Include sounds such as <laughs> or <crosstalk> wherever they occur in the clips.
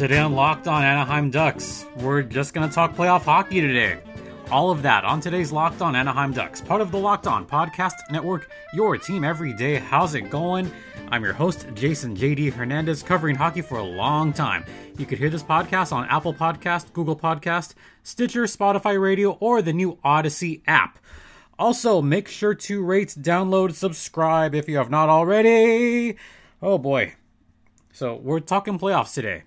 Today on Locked On Anaheim Ducks, we're just going to talk playoff hockey today. All of that on today's Locked On Anaheim Ducks, part of the Locked On Podcast Network, your team every day. How's it going? I'm your host, Jason JD Hernandez, covering hockey for a long time. You could hear this podcast on Apple Podcast, Google Podcast, Stitcher, Spotify Radio, or the new Odyssey app. Also, make sure to rate, download, subscribe if you have not already. Oh boy. So, we're talking playoffs today.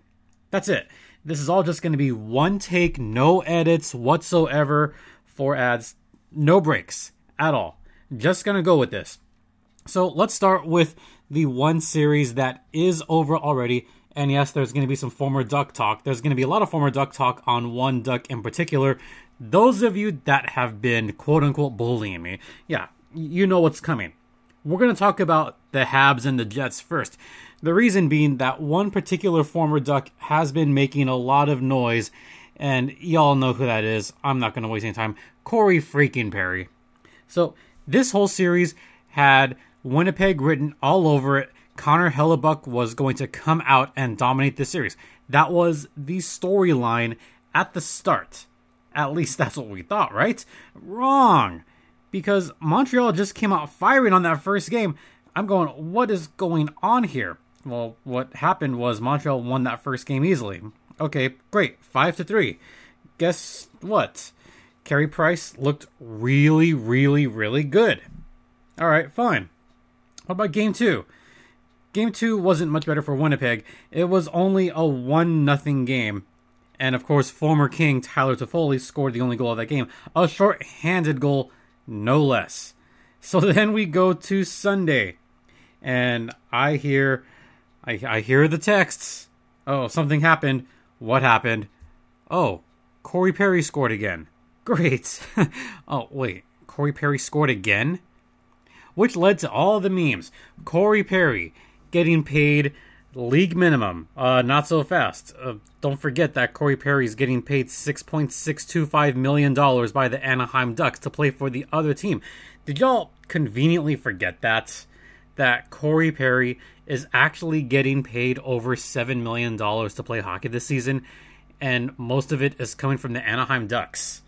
That's it. This is all just going to be one take, no edits whatsoever for ads, no breaks at all. Just going to go with this. So let's start with the one series that is over already. And yes, there's going to be some former Duck talk. There's going to be a lot of former Duck talk on one Duck in particular. Those of you that have been quote unquote bullying me, yeah, you know what's coming. We're going to talk about the Habs and the Jets first. The reason being that one particular former Duck has been making a lot of noise, and y'all know who that is. I'm not going to waste any time. Corey freaking Perry. So, this whole series had Winnipeg written all over it. Connor Hellebuyck was going to come out and dominate the series. That was the storyline at the start. At least that's what we thought, right? Wrong. Because Montreal just came out firing on that first game. I'm going, what is going on here? Well, what happened was Montreal won that first game easily. Okay, great. 5 to 3. Guess what? Carey Price looked really, really, really good. All right, fine. What about game 2? Game 2 wasn't much better for Winnipeg. It was only a 1 nothing game. And of course, former King Tyler Toffoli scored the only goal of that game. A short-handed goal, no less. So <laughs> then we go to Sunday. And I hear I, I hear the texts. Oh, something happened. What happened? Oh, Corey Perry scored again. <laughs> Great. <laughs> oh, wait. Corey Perry scored again? Which led to all the memes. Corey Perry getting paid league minimum. Uh, not so fast. Uh, don't forget that Corey Perry is getting paid $6.625 million by the Anaheim Ducks to play for the other team. Did y'all conveniently forget that? That Corey Perry is actually getting paid over $7 million to play hockey this season, and most of it is coming from the Anaheim Ducks.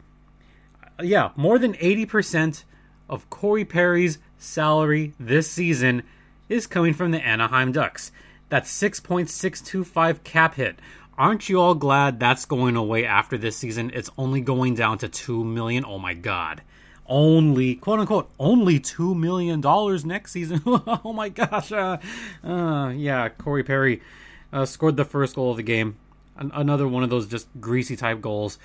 Yeah, more than 80% of Corey Perry's salary this season is coming from the Anaheim Ducks. That's 6.625 cap hit. Aren't you all glad that's going away after this season? It's only going down to 2 million. Oh my god only quote unquote only two million dollars next season. <laughs> oh my gosh! Uh, uh, yeah, Corey Perry uh, scored the first goal of the game. An- another one of those just greasy type goals.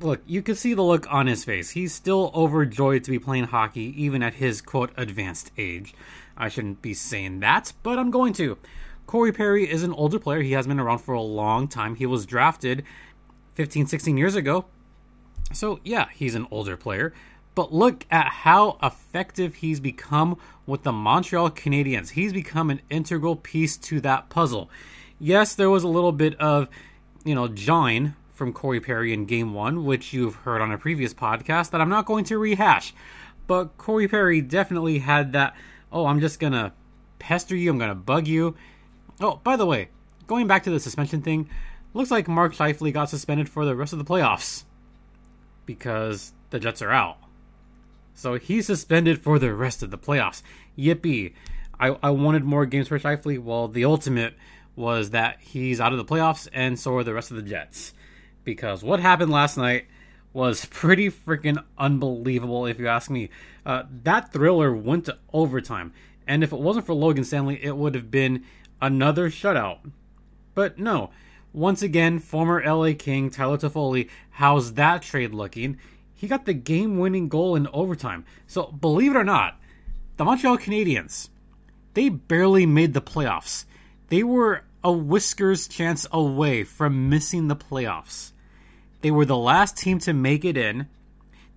Look, you can see the look on his face. He's still overjoyed to be playing hockey, even at his quote advanced age. I shouldn't be saying that, but I'm going to. Corey Perry is an older player. He has been around for a long time. He was drafted 15, 16 years ago. So, yeah, he's an older player but look at how effective he's become with the Montreal Canadiens. He's become an integral piece to that puzzle. Yes, there was a little bit of, you know, jawing from Corey Perry in game one, which you've heard on a previous podcast that I'm not going to rehash. But Corey Perry definitely had that, oh, I'm just going to pester you, I'm going to bug you. Oh, by the way, going back to the suspension thing, looks like Mark Scheifele got suspended for the rest of the playoffs because the Jets are out. So he's suspended for the rest of the playoffs. Yippee. I, I wanted more games for Scheifele. Well, the ultimate was that he's out of the playoffs, and so are the rest of the Jets. Because what happened last night was pretty freaking unbelievable, if you ask me. Uh, that thriller went to overtime, and if it wasn't for Logan Stanley, it would have been another shutout. But no, once again, former LA King Tyler Toffoli, how's that trade looking? he got the game winning goal in overtime. So, believe it or not, the Montreal Canadiens, they barely made the playoffs. They were a whiskers chance away from missing the playoffs. They were the last team to make it in.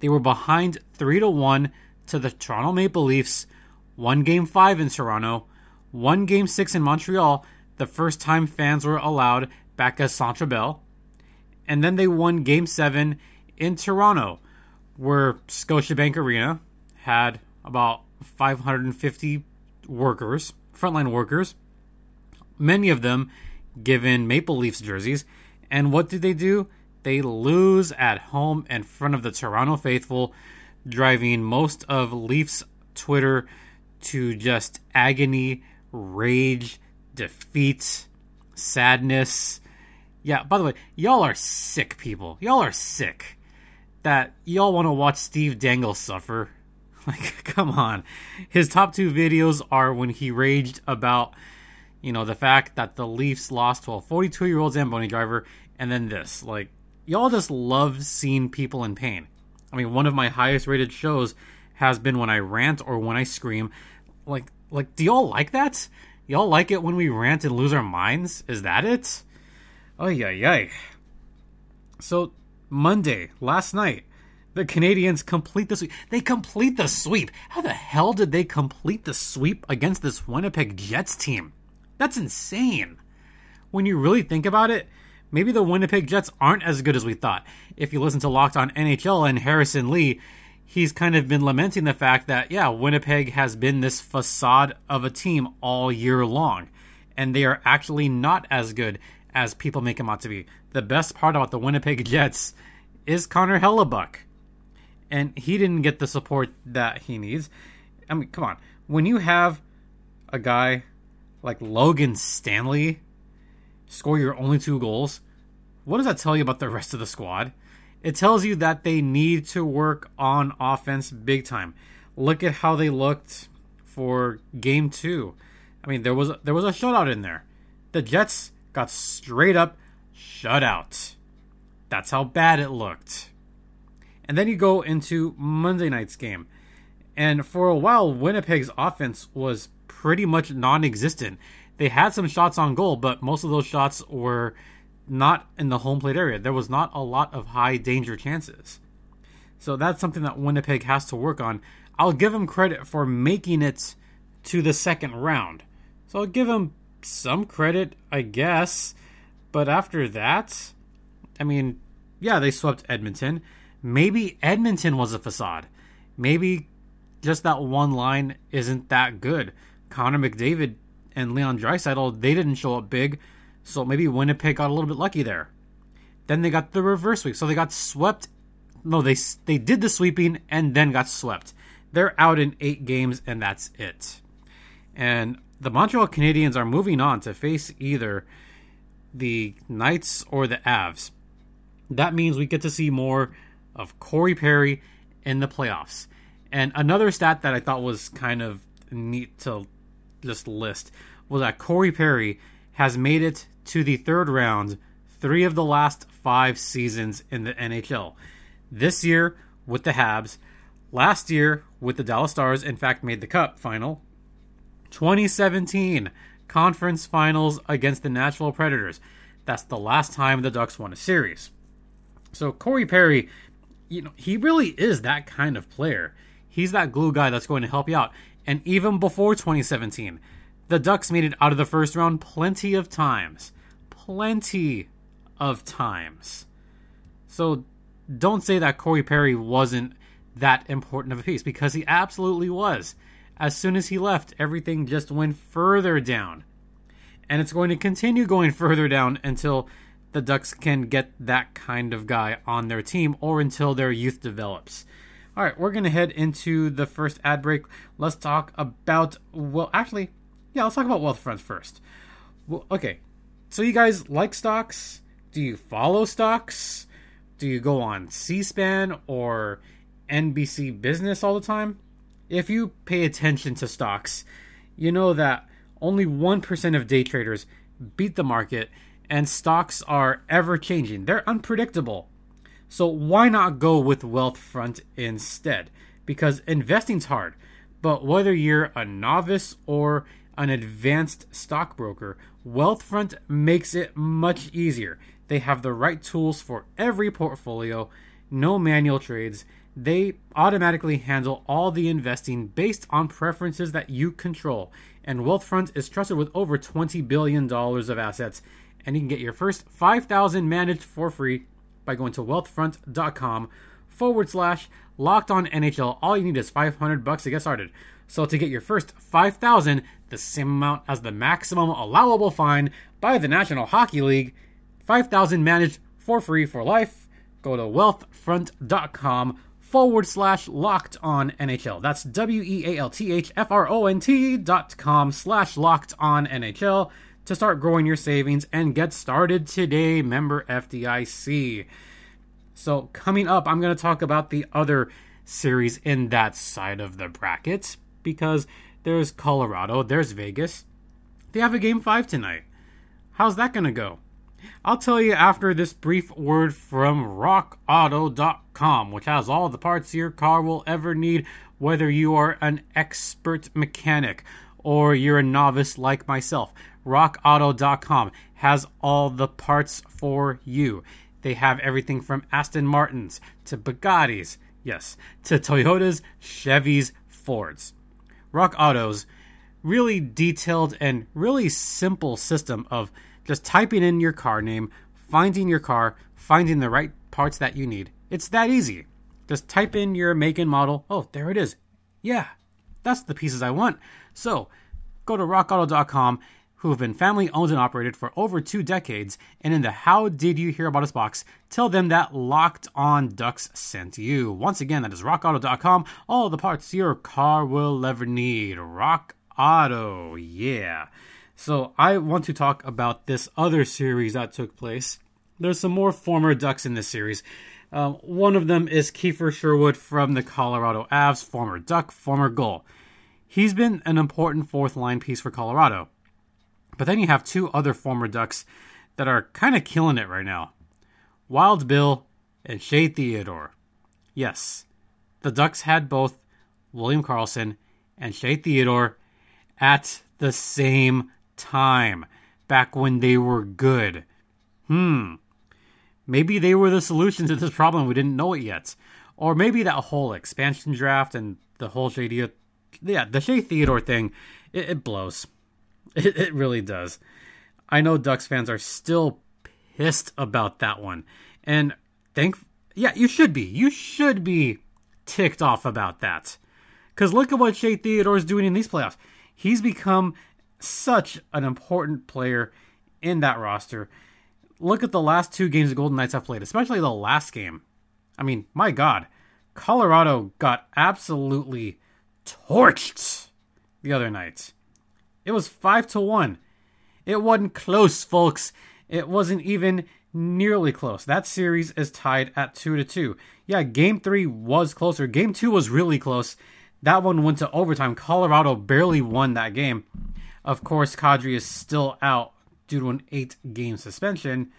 They were behind 3 to 1 to the Toronto Maple Leafs, one game 5 in Toronto, one game 6 in Montreal, the first time fans were allowed back at Centre Bell. And then they won game 7 in Toronto where Scotiabank Arena had about 550 workers, frontline workers, many of them given Maple Leafs jerseys. And what did they do? They lose at home in front of the Toronto faithful, driving most of Leafs Twitter to just agony, rage, defeat, sadness. Yeah, by the way, y'all are sick people. Y'all are sick. That y'all want to watch Steve Dangle suffer. <laughs> Like, come on. His top two videos are when he raged about, you know, the fact that the Leafs lost to a 42 year old Zamboni driver, and then this. Like, y'all just love seeing people in pain. I mean, one of my highest rated shows has been when I rant or when I scream. Like, like, do y'all like that? Y'all like it when we rant and lose our minds? Is that it? Oh yeah, yeah. So Monday, last night, the Canadians complete the sweep. They complete the sweep. How the hell did they complete the sweep against this Winnipeg Jets team? That's insane. When you really think about it, maybe the Winnipeg Jets aren't as good as we thought. If you listen to Locked On NHL and Harrison Lee, he's kind of been lamenting the fact that, yeah, Winnipeg has been this facade of a team all year long, and they are actually not as good as people make them out to be. The best part about the Winnipeg Jets is Connor Hellebuyck, and he didn't get the support that he needs. I mean, come on. When you have a guy like Logan Stanley score your only two goals, what does that tell you about the rest of the squad? It tells you that they need to work on offense big time. Look at how they looked for game 2. I mean, there was there was a shutout in there. The Jets got straight up shut out. That's how bad it looked. And then you go into Monday night's game. And for a while Winnipeg's offense was pretty much non-existent. They had some shots on goal, but most of those shots were not in the home plate area. There was not a lot of high danger chances. So that's something that Winnipeg has to work on. I'll give them credit for making it to the second round. So I'll give them some credit, I guess. But after that, I mean, yeah, they swept Edmonton. Maybe Edmonton was a facade. Maybe just that one line isn't that good. Connor McDavid and Leon Draisaitl, they didn't show up big, so maybe Winnipeg got a little bit lucky there. Then they got the reverse sweep. So they got swept. No, they they did the sweeping and then got swept. They're out in 8 games and that's it. And the Montreal Canadiens are moving on to face either the Knights or the Avs. That means we get to see more of Corey Perry in the playoffs. And another stat that I thought was kind of neat to just list was that Corey Perry has made it to the third round three of the last five seasons in the NHL. This year with the Habs, last year with the Dallas Stars, in fact, made the Cup final. 2017 conference finals against the Nashville Predators. That's the last time the Ducks won a series. So Corey Perry, you know, he really is that kind of player. He's that glue guy that's going to help you out. And even before 2017, the Ducks made it out of the first round plenty of times. Plenty of times. So don't say that Corey Perry wasn't that important of a piece because he absolutely was. As soon as he left, everything just went further down. And it's going to continue going <laughs> further down until the Ducks can get that kind of guy on their team or until their youth develops. All right, we're going to head into the first ad break. Let's talk about, well, actually, yeah, let's talk about wealth Wealthfront first. Well, okay. So you guys like stocks? Do you follow stocks? Do you go on C-SPAN or NBC Business all the time? If you pay attention to stocks, you know that only 1% of day traders beat the market and stocks are ever changing. They're unpredictable. So why not go with Wealthfront instead? Because investing's hard. But whether you're a novice or an advanced stockbroker, Wealthfront makes it much easier. They have the right tools for every portfolio, no manual trades. They automatically handle all the investing based on preferences that you control. And Wealthfront is trusted with over $20 billion of assets. And you can get your first 5000 managed for free by going to wealthfront.com forward slash locked on NHL. All you need is 500 bucks to get started. So to get your first 5000 the same amount as the maximum allowable fine by the National Hockey League, 5000 managed for free for life, go to wealthfront.com forward slash locked on NHL. That's W E A L T H F R O N T dot com slash locked on NHL to start growing your savings and get started today, member FDIC. So, coming up, I'm going to talk about the other series in that side of the bracket because there's Colorado, there's Vegas. They have a game five tonight. How's that going to go? I'll tell you after this brief word from rockauto.com, which has all the parts your car will ever need, whether you are an expert mechanic or you're a novice like myself. RockAuto.com has all the parts for you. They have everything from Aston Martins to Bugattis, yes, to Toyotas, Chevys, Fords. Rock Auto's really detailed and really simple system of just typing in your car name, finding your car, finding the right parts that you need. It's that easy. Just type in your make and model. Oh, there it is. Yeah, that's the pieces I want. So go to rockauto.com, who have been family owned and operated for over two decades, and in the How Did You Hear About Us box, tell them that Locked On Ducks sent you. Once again, that is rockauto.com. All the parts your car will ever need. Rock Auto, yeah. So I want to talk about this other series that took place. There's some more former Ducks in this series. Uh, one of them is Kiefer Sherwood from the Colorado Avs, former Duck, former goal. He's been an important fourth line piece for Colorado. But then you have two other former Ducks that are kind of killing it right now Wild Bill and Shea Theodore. Yes, the Ducks had both William Karlsson and Shea Theodore at the same time back when they were good. Hmm. Maybe they were the solution to this problem. We didn't know it yet. Or maybe that whole expansion draft and the whole Shea, yeah, the Shea Theodore thing, it, it blows. <laughs> It, it really does. I know Ducks fans are still pissed about that one. And think, yeah, you should be. You should be ticked off about that. Because look at what Shea Theodore is doing in these playoffs. He's become such an important player in that roster. Look at the last two games the Golden Knights have played, especially the last game. I mean, my God, Colorado got absolutely torched the other night. It was five to one. It wasn't close, folks. It wasn't even nearly close. That series is tied at two to two. Yeah, game three was closer. Game two was really close. That one went to overtime. Colorado barely won that game. Of course, Kadri is still out due to an eight game suspension.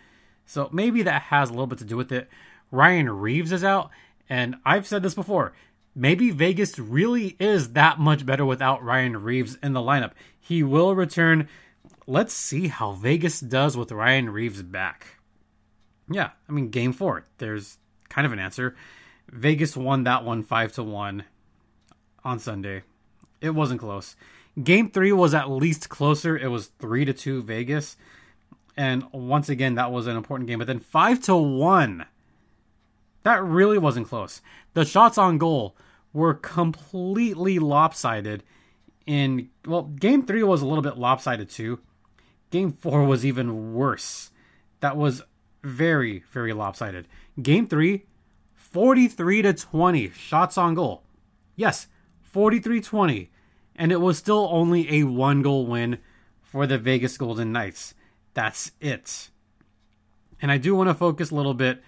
So maybe that has a little bit to do with it. Ryan Reaves is out. And I've said this before. Maybe Vegas really is that much better without Ryan Reaves in the lineup. He will return. Let's see how Vegas does with Ryan Reaves back. Yeah, I mean, game four. There's kind of an answer. Vegas won that one 5 to 1 on Sunday. It wasn't close. Game three was at least closer. It was three to two Vegas, and once again that was an important game. But then five to one, that really wasn't close. The shots on goal were completely lopsided. In well, game three was a little bit lopsided too. Game four was even worse. That was very very lopsided. Game three, 43 to 20 shots on goal. Yes, 43 20 and it was still only a one goal win for the Vegas Golden Knights. That's it. And I do want to focus a little bit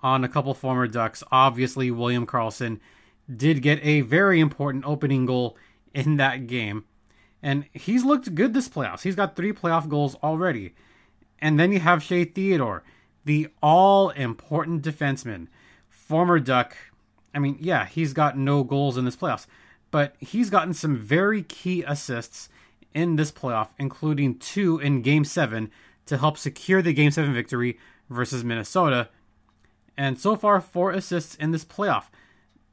on a couple former Ducks. Obviously, William Karlsson did get a very important opening goal in that game. And he's looked good this playoffs. He's got three playoff goals already. And then you have Shea Theodore, the all important defenseman, former Duck. I mean, yeah, he's got no goals in this playoffs but he's gotten some very key assists in this playoff, including two in Game 7 to help secure the Game 7 victory versus Minnesota. And so far, four assists in this playoff.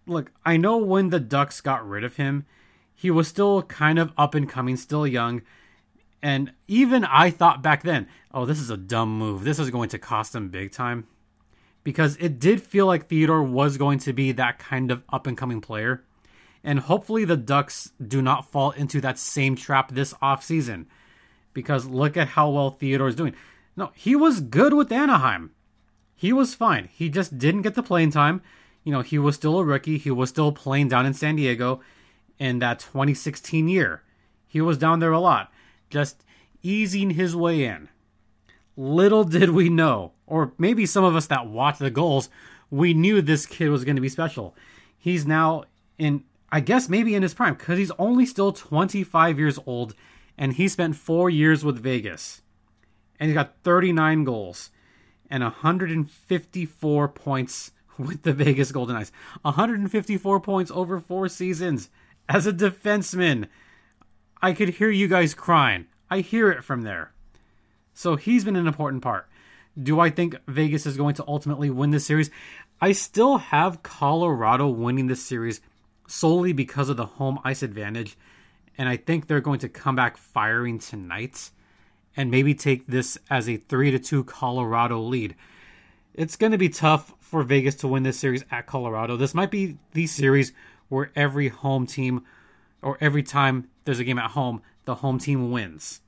Look, I know when the Ducks got rid of him, he was still kind of up and coming, still young. And even I thought back then, oh, this is a dumb move. This is going to cost him big time. Because it did feel like Theodore was going to be that kind of up and coming player And hopefully the Ducks do not fall into that same trap this offseason. Because look at how well Theodore is doing. No, he was good with Anaheim. He was fine. He just didn't get the playing time. You know, he was still a rookie. He was still playing down in San Diego in that 2016 year. He was down there a lot, just easing his way in. Little did we know, or maybe some of us that watched the goals, we knew this kid was going to be special. He's now in, I guess, maybe in his prime, because he's only still 25 years old, and he spent four years with Vegas. And he's got 39 goals and 154 points with the Vegas Golden Knights. 154 points over four seasons as a defenseman. I could hear you guys crying. I hear it from there. So he's been an important part. Do I think Vegas is going to ultimately win this series? I still have Colorado winning this series solely because of the home ice advantage. And I think they're going to come back firing tonight and maybe take this as a 3 to 2 Colorado lead. It's going to be tough for Vegas to win this series at Colorado. This might be the series where every home team or every time there's a game at home, the home team wins.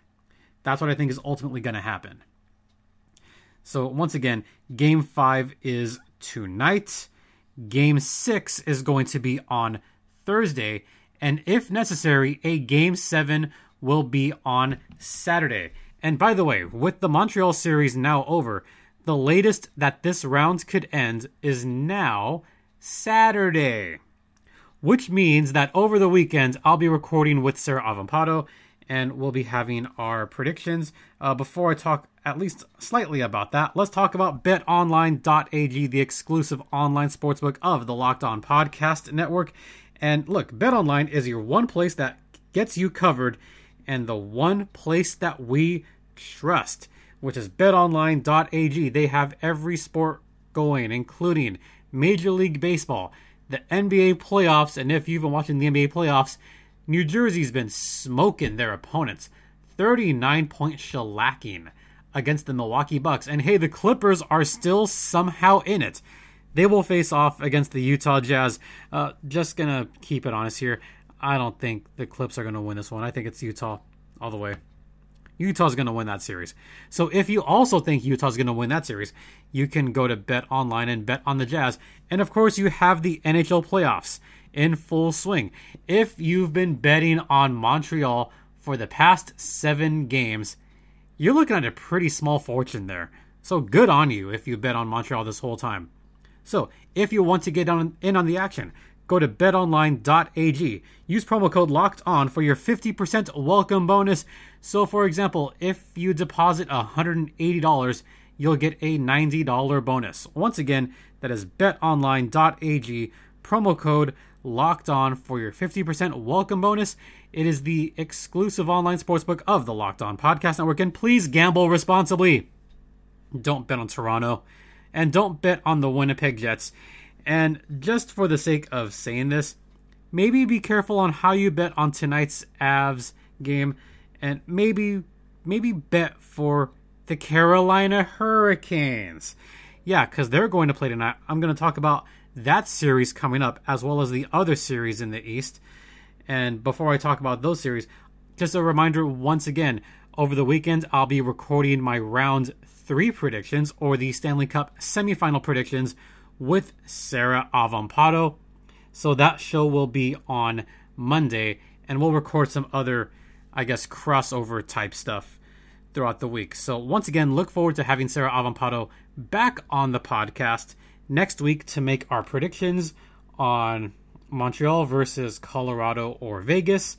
That's what I think is ultimately going to happen. So, once again, game five is tonight. Game six is going to be on Thursday. And if necessary, a game seven will be on Saturday. And by the way, with the Montreal series now over, the latest that this round could end is now Saturday. Which means that over the weekend, I'll be recording with Sarah Avampato and we'll be having our predictions. Uh, before I talk at least slightly about that, let's talk about betonline.ag, the exclusive online sportsbook of the Locked On Podcast Network. And look, BetOnline is your one place that gets you covered and the one place that we trust, which is betonline.ag. They have every sport going, including Major League Baseball, the NBA playoffs, and if you've been watching the NBA playoffs, New Jersey's been smoking their opponents. 39 point shellacking against the Milwaukee Bucks. And hey, the Clippers are still somehow in it. They will face off against the Utah Jazz. Uh, just gonna keep it honest here. I don't think the Clips are gonna win this one. I think it's Utah all the way. Utah's going to win that series. So if you also think Utah's going to win that series, you can go to Bet Online and bet on the Jazz. And of course, you have the NHL playoffs in full swing. If you've been betting on Montreal for the past seven games, you're looking at a pretty small fortune there. So good on you if you bet on Montreal this whole time. So if you want to get on, in on the action, go to betonline.ag. Use promo code locked on for your 50% welcome bonus. So, for example, if you deposit $180, you'll get a $90 bonus. Once again, that is betonline.ag, promo code locked on for your 50% welcome bonus. It is the exclusive online sportsbook of the Locked On Podcast Network, and please gamble responsibly. Don't bet on Toronto, and don't bet on the Winnipeg Jets. And just for the sake of saying this, maybe be careful on how you bet on tonight's Avs game and maybe maybe bet for the Carolina Hurricanes. Yeah, cuz they're going to play tonight. I'm going to talk about that series coming up as well as the other series in the East. And before I talk about those series, just a reminder once again, over the weekend I'll be recording my round 3 predictions or the Stanley Cup semifinal predictions with Sarah Avampato. So that show will be on Monday, and we'll record some other, I guess, crossover type stuff throughout the week. So once again, look forward to having Sarah Avampato back on the podcast next week to make our predictions on Montreal versus Colorado or Vegas,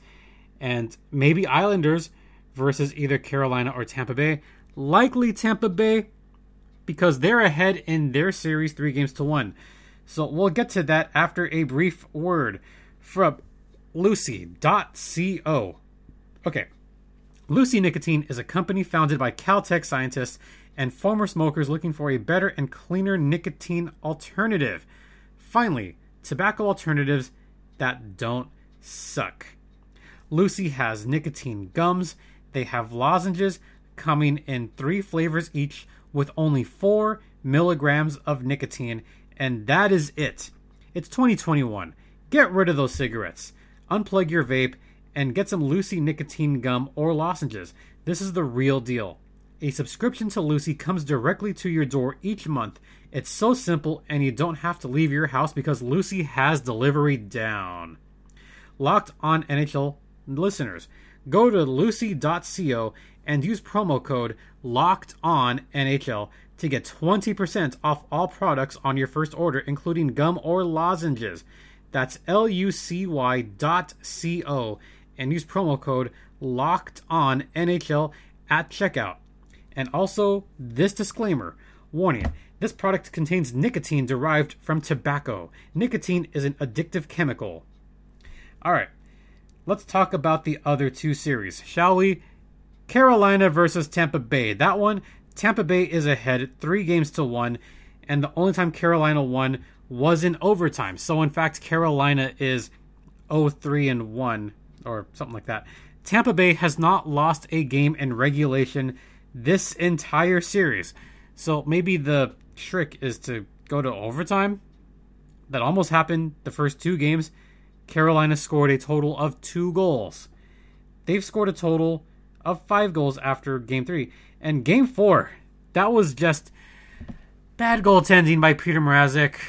and maybe Islanders versus either Carolina or Tampa Bay. Likely Tampa Bay, because they're ahead in their series three games to one. So we'll get to that after a brief word from Lucy.co. Okay. Lucy Nicotine is a company founded by Caltech scientists and former smokers looking for a better and cleaner nicotine alternative. Finally, tobacco alternatives that don't suck. Lucy has nicotine gums. They have lozenges coming in three flavors each with only 4 milligrams of nicotine, and that is it. It's 2021. Get rid of those cigarettes. Unplug your vape and get some Lucy nicotine gum or lozenges. This is the real deal. A subscription to Lucy comes directly to your door each month. It's so simple, and you don't have to leave your house because Lucy has delivery down. Locked on NHL listeners, go to lucy.co and use promo code locked on NHL to get 20% off all products on your first order, including gum or lozenges. That's L U C Y dot C O and use promo code locked on NHL at checkout. And also, this disclaimer warning this product contains nicotine derived from tobacco. Nicotine is an addictive chemical. All right, let's talk about the other two series, shall we? Carolina versus Tampa Bay. That one, Tampa Bay is ahead, three games to one, and the only time Carolina won was in overtime. So in fact, Carolina is 0-3 and 1 or something like that. Tampa Bay has not lost a game in regulation this entire series. So maybe the trick is to go to overtime. That almost happened the first two games. Carolina scored a total of 2 goals. They've scored a total of 5 goals after game 3. And game 4, that was just bad goaltending by Peter Mrazek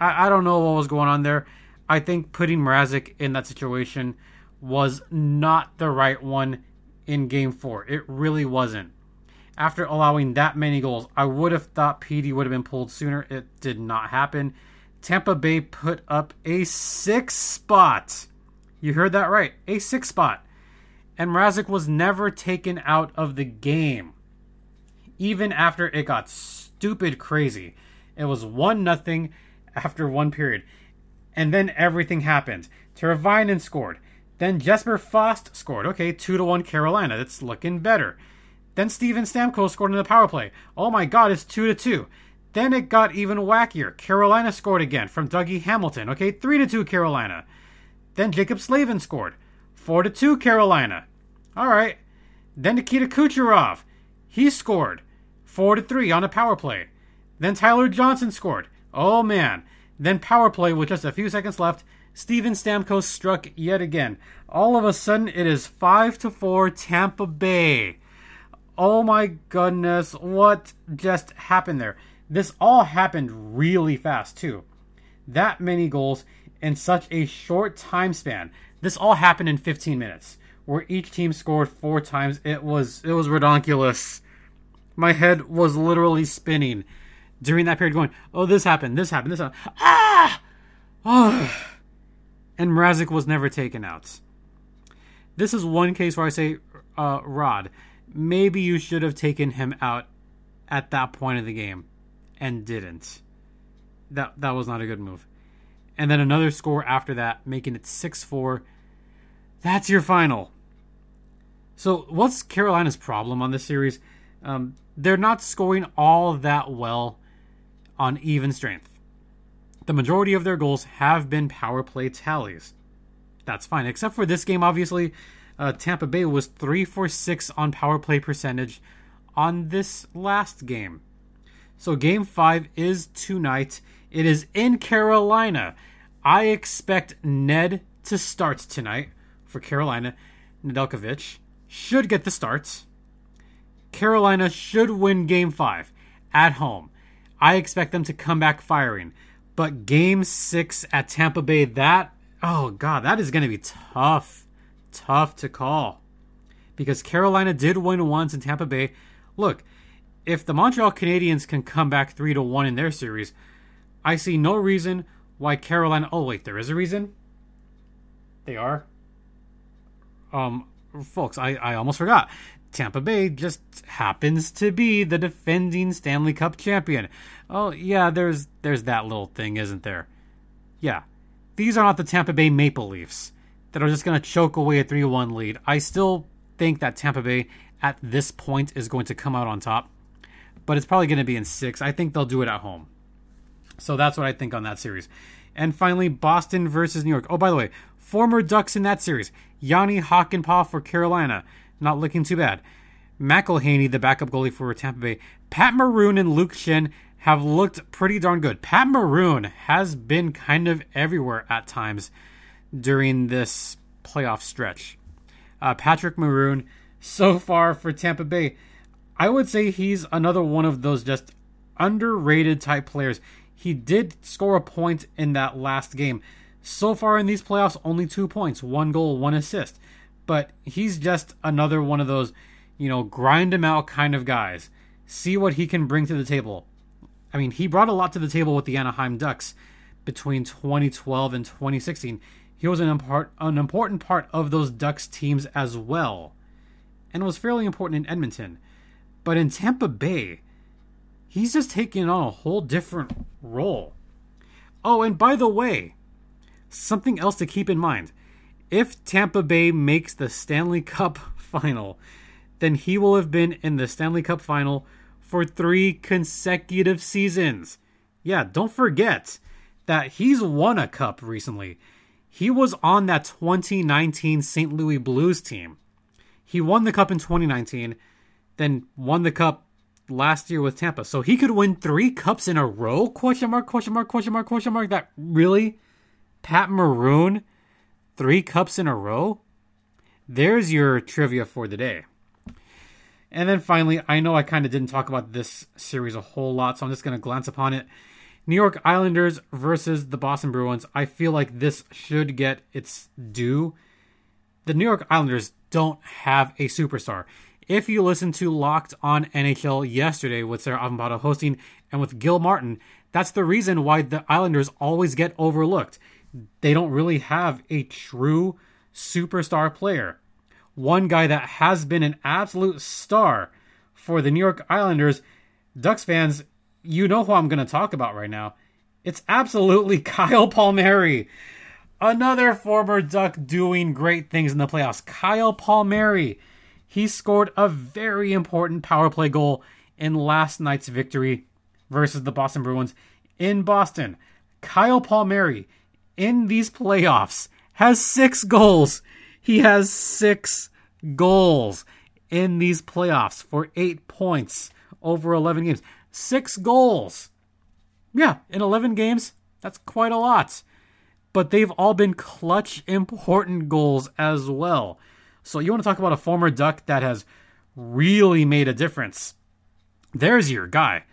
I, I don't know what was going on there. I think putting Mrazek in that situation was not the right one in game four. It really wasn't. After allowing that many goals, I would have thought PD would have been pulled sooner. It did not happen. Tampa Bay put up a six spot. You heard that right. A six spot. And Mrazek was never taken out of the game. Even after it got stupid crazy. It was 1 nothing after one period. And then everything happened. Teravainen scored. Then Jesper Fast scored. Okay, 2 to 1 Carolina. That's looking better. Then Steven Stamkos scored in the power play. Oh my god, it's 2 to 2. Then it got even wackier. Carolina scored again from Dougie Hamilton. Okay, 3 to 2 Carolina. Then Jaccob Slavin scored. 4 to 2 Carolina. All right. Then Nikita Kucherov. He scored. 4 to 3 on a power play. Then Tyler Johnson scored. Oh man. Then power play with just a few seconds left. Steven Stamkos struck yet again. All of a sudden, it is 5 to 4 Tampa Bay. Oh my goodness, what just happened there? This all happened really fast, too. That many goals in such a short time span. This all happened in 15 minutes, where each team scored four times. It was it was ridiculous. My head was literally spinning during that period going, oh, this happened, this happened, this happened. Ah! <sighs> Oh. And Mrazek was never taken out. This is one case where I say, uh, Rod, maybe you should have taken him out at that point of the game and didn't. That that was not a good move. And then another score after that, making it 6 4. That's your final. So, what's Carolina's problem on this series? Um, they're not scoring all that well on even strength. The majority of their goals have been power play tallies. That's fine, except for this game, obviously. Uh, Tampa Bay was 3 for 6 on power play percentage on this last game. So, game 5 is tonight. It is in Carolina. I expect Ned to start tonight for Carolina. Nedeljkovic should get the starts. Carolina should win game 5 at home. I expect them to come back firing. But game six at Tampa Bay, that, oh God, that is going to be tough. Tough to call. Because Carolina did win once in Tampa Bay. Look, if the Montreal Canadiens can come back 3 to 1 in their series, I see no reason why Carolina. Oh, wait, there is a reason? They are? Um, folks, I, I almost forgot. Tampa Bay just happens to be the defending Stanley Cup champion. Oh yeah, there's there's that little thing, isn't there? Yeah. These are not the Tampa Bay Maple Leafs that are just going to choke away a 3-1 lead. I still think that Tampa Bay at this point is going to come out on top, but it's probably going to be in 6. I think they'll do it at home. So that's what I think on that series. And finally, Boston versus New York. Oh, by the way, former Ducks in that series. Jani Hakanpää for Carolina not looking too bad. McElhinney, the backup goalie for Tampa Bay, Pat Maroon and Luke Schenn have looked pretty darn good. Pat Maroon has been kind of everywhere at times during this playoff stretch. Uh, Patrick Maroon, so far for Tampa Bay, I would say he's another one of those just underrated type players. He did score a point in that last game. So far in these playoffs, only two points, one goal, one assist. But he's just another one of those, you know, grind him out kind of guys. See what he can bring to the table. I mean, he brought a lot to the table with the Anaheim Ducks between 2012 and 2016. He was an, an important part of those Ducks teams as well, and was fairly important in Edmonton. But in Tampa Bay, he's just taking on a whole different role. Oh, and by the way, something else to keep in mind. If Tampa Bay makes the Stanley Cup <laughs> final, then he will have been in the Stanley Cup final for three consecutive seasons. Yeah, don't forget that he's won a cup recently. He was on that 2019 St. Louis Blues team. He won the cup in 2019, then won the cup last year with Tampa. So he could win three cups in a row? Question mark, question mark, question mark, question mark. That really? Pat Maroon? Three cups in a row? There's your trivia for the day. And then finally, I know I kind of didn't talk about this series a whole lot, so I'm just going to glance upon it. New York Islanders versus the Boston Bruins. I feel like this should get its due. The New York Islanders don't have a superstar. If you listen to Locked on NHL yesterday with Sarah Avampato hosting and with Gil Martin, that's the reason why the Islanders always get overlooked. They don't really have a true superstar player one guy that has been an absolute star for the New York Islanders. Ducks fans, you know who I'm going to talk about right now. It's absolutely <laughs> Kyle Palmieri. Another former Duck doing great things in the playoffs. Kyle Palmieri. He scored a very important power play goal in last night's victory versus the Boston Bruins in Boston. Kyle Palmieri in these playoffs has six goals he has six goals in these playoffs for eight points over 11 games. Six goals. Yeah, in 11 games, that's quite a lot. But they've all been clutch, important goals as well. So you want to talk about a former Duck that has really made a difference? There's your guy.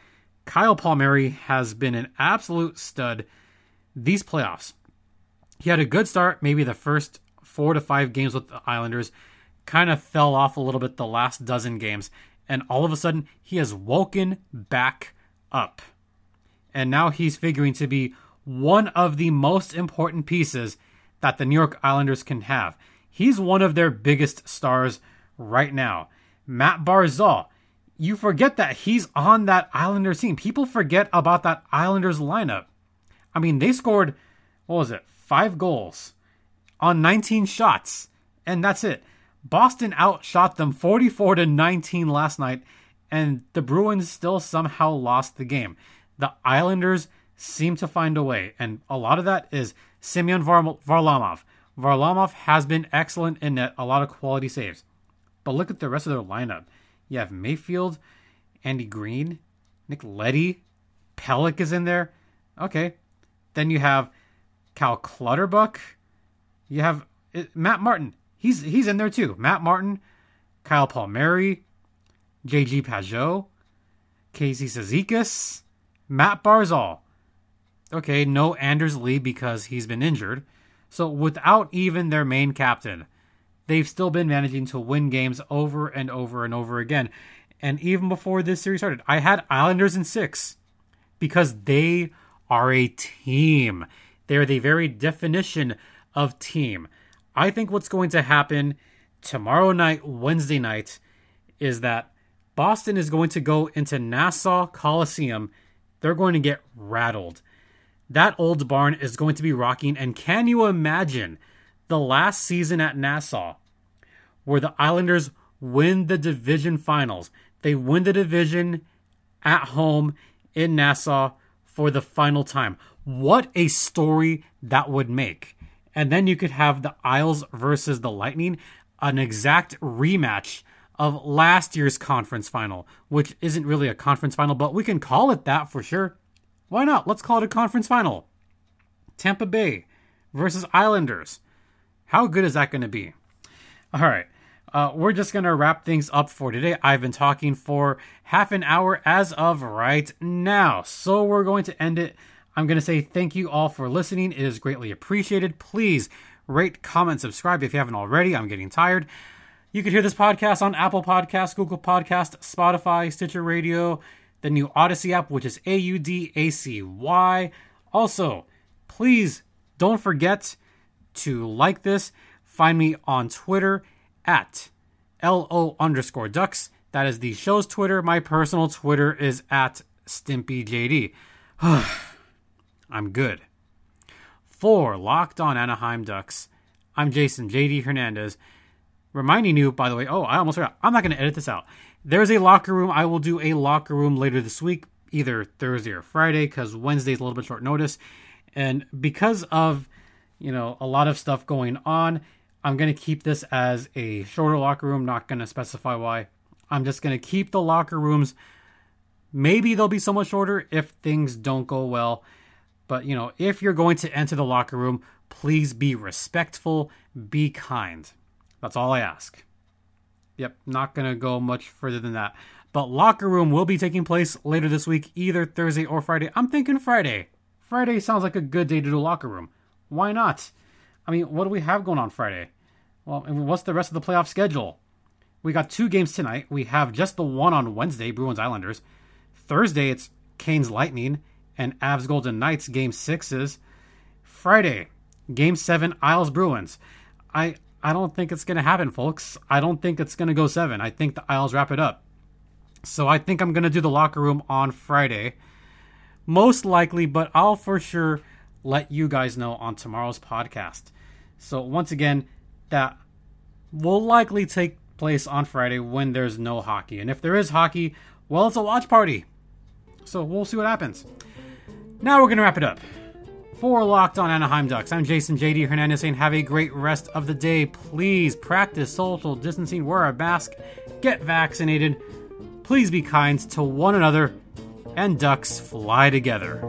Kyle Palmieri has been an absolute stud these playoffs. He had a good start, maybe the first four to five games with the Islanders, kind of fell off a little bit the last dozen games, and all of a sudden he has woken back up. And now he's figuring to be one of the most important pieces that the New York Islanders can have. He's one of their biggest stars right now. Matt Barzal, you forget that he's on that Islanders team. People forget about that Islanders lineup. I mean, they scored, what was it, five goals on 19 shots, and that's it. Boston outshot them 44 to 19 last night, and the Bruins still somehow lost the game. The Islanders seem to find a way, and a lot of that is Semyon Var- Varlamov. Varlamov has been excellent in net, a lot of quality saves. But look at the rest of their lineup. You have Mayfield, Andy Greene, Nick Leddy, Pelech is in there. Okay. Then you have Cal Clutterbuck, you have uh, Matt Martin. He's he's in there too. Matt Martin, Kyle Palmieri, JG Pageau, Casey Cizikas, Matt Barzal. Okay, no Anders Lee because he's been injured. So without even their main captain, they've still been managing to win games over and over and over again. And even before this series started, I had Islanders in six because they are a team. They are the very definition of team. I think what's going to happen tomorrow night, Wednesday night, is that Boston is going to go into Nassau Coliseum. They're going to get rattled. That old barn is going to be rocking. And can you imagine the last season at Nassau where the Islanders win the division finals? They win the division at home in Nassau for the final time. What a story that would make. And then you could have the Isles versus the Lightning, an exact rematch of last year's conference final, which isn't really a conference final, but we can call it that for sure. Why not? Let's call it a conference final. Tampa Bay versus Islanders. How good is that going to be? All right. Uh, we're just going to wrap things up for today. I've been talking for half an hour as of right now. So we're going to end it. I'm going to say thank you all for listening. It is greatly appreciated. Please rate, comment, subscribe if you haven't already. I'm getting tired. You can hear this podcast on Apple Podcasts, Google Podcast, Spotify, Stitcher Radio, the new Audacy app, which is A U D A C Y. Also, please don't forget to like this. Find me on Twitter at LO underscore ducks. That is the show's Twitter. My personal Twitter is at StimpyJD. <sighs> I'm good. For Locked On Anaheim Ducks, I'm Jason JD Hernandez. Reminding you, by the way, oh, I almost forgot. I'm not going to edit this out. There's a locker room. I will do a locker room later this week, either Thursday or Friday, because Wednesday's a little bit short notice. And because of, you know, a lot of stuff going on, I'm going to keep this as a shorter locker room, not going to specify why. I'm just going to keep the locker rooms. Maybe they'll be somewhat shorter if things don't go well. But, you know, if you're going to enter the locker room, please be respectful, be kind. That's all I ask. Yep, not going to go much further than that. But locker room will be taking place later this week, either Thursday or Friday. I'm thinking Friday. Friday sounds like a good day to do locker room. Why not? I mean, what do we have going on Friday? Well, what's the rest of the playoff schedule? We got two games tonight. We have just the one on Wednesday, Bruins Islanders. Thursday, it's Canes Lightning and Avs Golden Knights game sixes. Friday, game seven, Isles Bruins. I I don't think it's gonna happen, folks. I don't think it's gonna go seven. I think the Isles wrap it up. So I think I'm gonna do the locker room on Friday most likely, but I'll for sure let you guys know on tomorrow's podcast. So, once again, that will likely take place on Friday when there's no hockey. And if there is hockey, well, it's a watch party. So, we'll see what happens. Now we're going to wrap it up. For Locked On Anaheim Ducks, I'm Jason JD Hernandez saying have a great rest of the day. Please practice social distancing, wear a mask, get vaccinated. Please be kind to one another and ducks fly together.